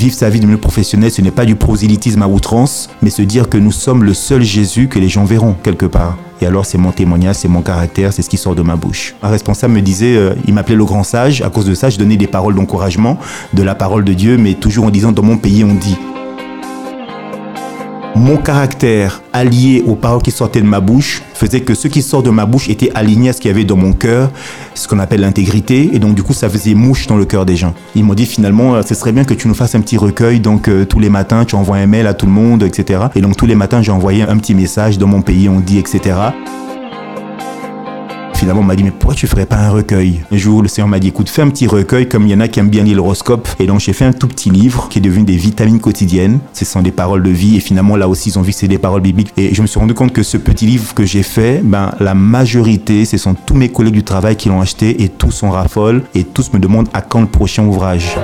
Vivre sa vie de milieu professionnel, ce n'est pas du prosélytisme à outrance, mais se dire que nous sommes le seul Jésus que les gens verront quelque part. Et alors, c'est mon témoignage, c'est mon caractère, c'est ce qui sort de ma bouche. Un responsable me disait, euh, il m'appelait le grand sage. À cause de ça, je donnais des paroles d'encouragement, de la parole de Dieu, mais toujours en disant, dans mon pays, on dit mon caractère allié aux paroles qui sortaient de ma bouche faisait que ce qui sort de ma bouche était aligné à ce qu'il y avait dans mon cœur, ce qu'on appelle l'intégrité, et donc du coup ça faisait mouche dans le cœur des gens. Ils m'ont dit finalement, euh, ce serait bien que tu nous fasses un petit recueil, donc euh, tous les matins tu envoies un mail à tout le monde, etc. Et donc tous les matins j'ai envoyé un petit message dans mon pays, on dit, etc finalement, on m'a dit, mais pourquoi tu ferais pas un recueil Un jour, le Seigneur m'a dit, écoute, fais un petit recueil, comme il y en a qui aiment bien l'horoscope. Et donc, j'ai fait un tout petit livre qui est devenu des vitamines quotidiennes. Ce sont des paroles de vie. Et finalement, là aussi, ils ont vu que c'est des paroles bibliques. Et je me suis rendu compte que ce petit livre que j'ai fait, ben, la majorité, ce sont tous mes collègues du travail qui l'ont acheté et tous sont raffolent et tous me demandent à quand le prochain ouvrage.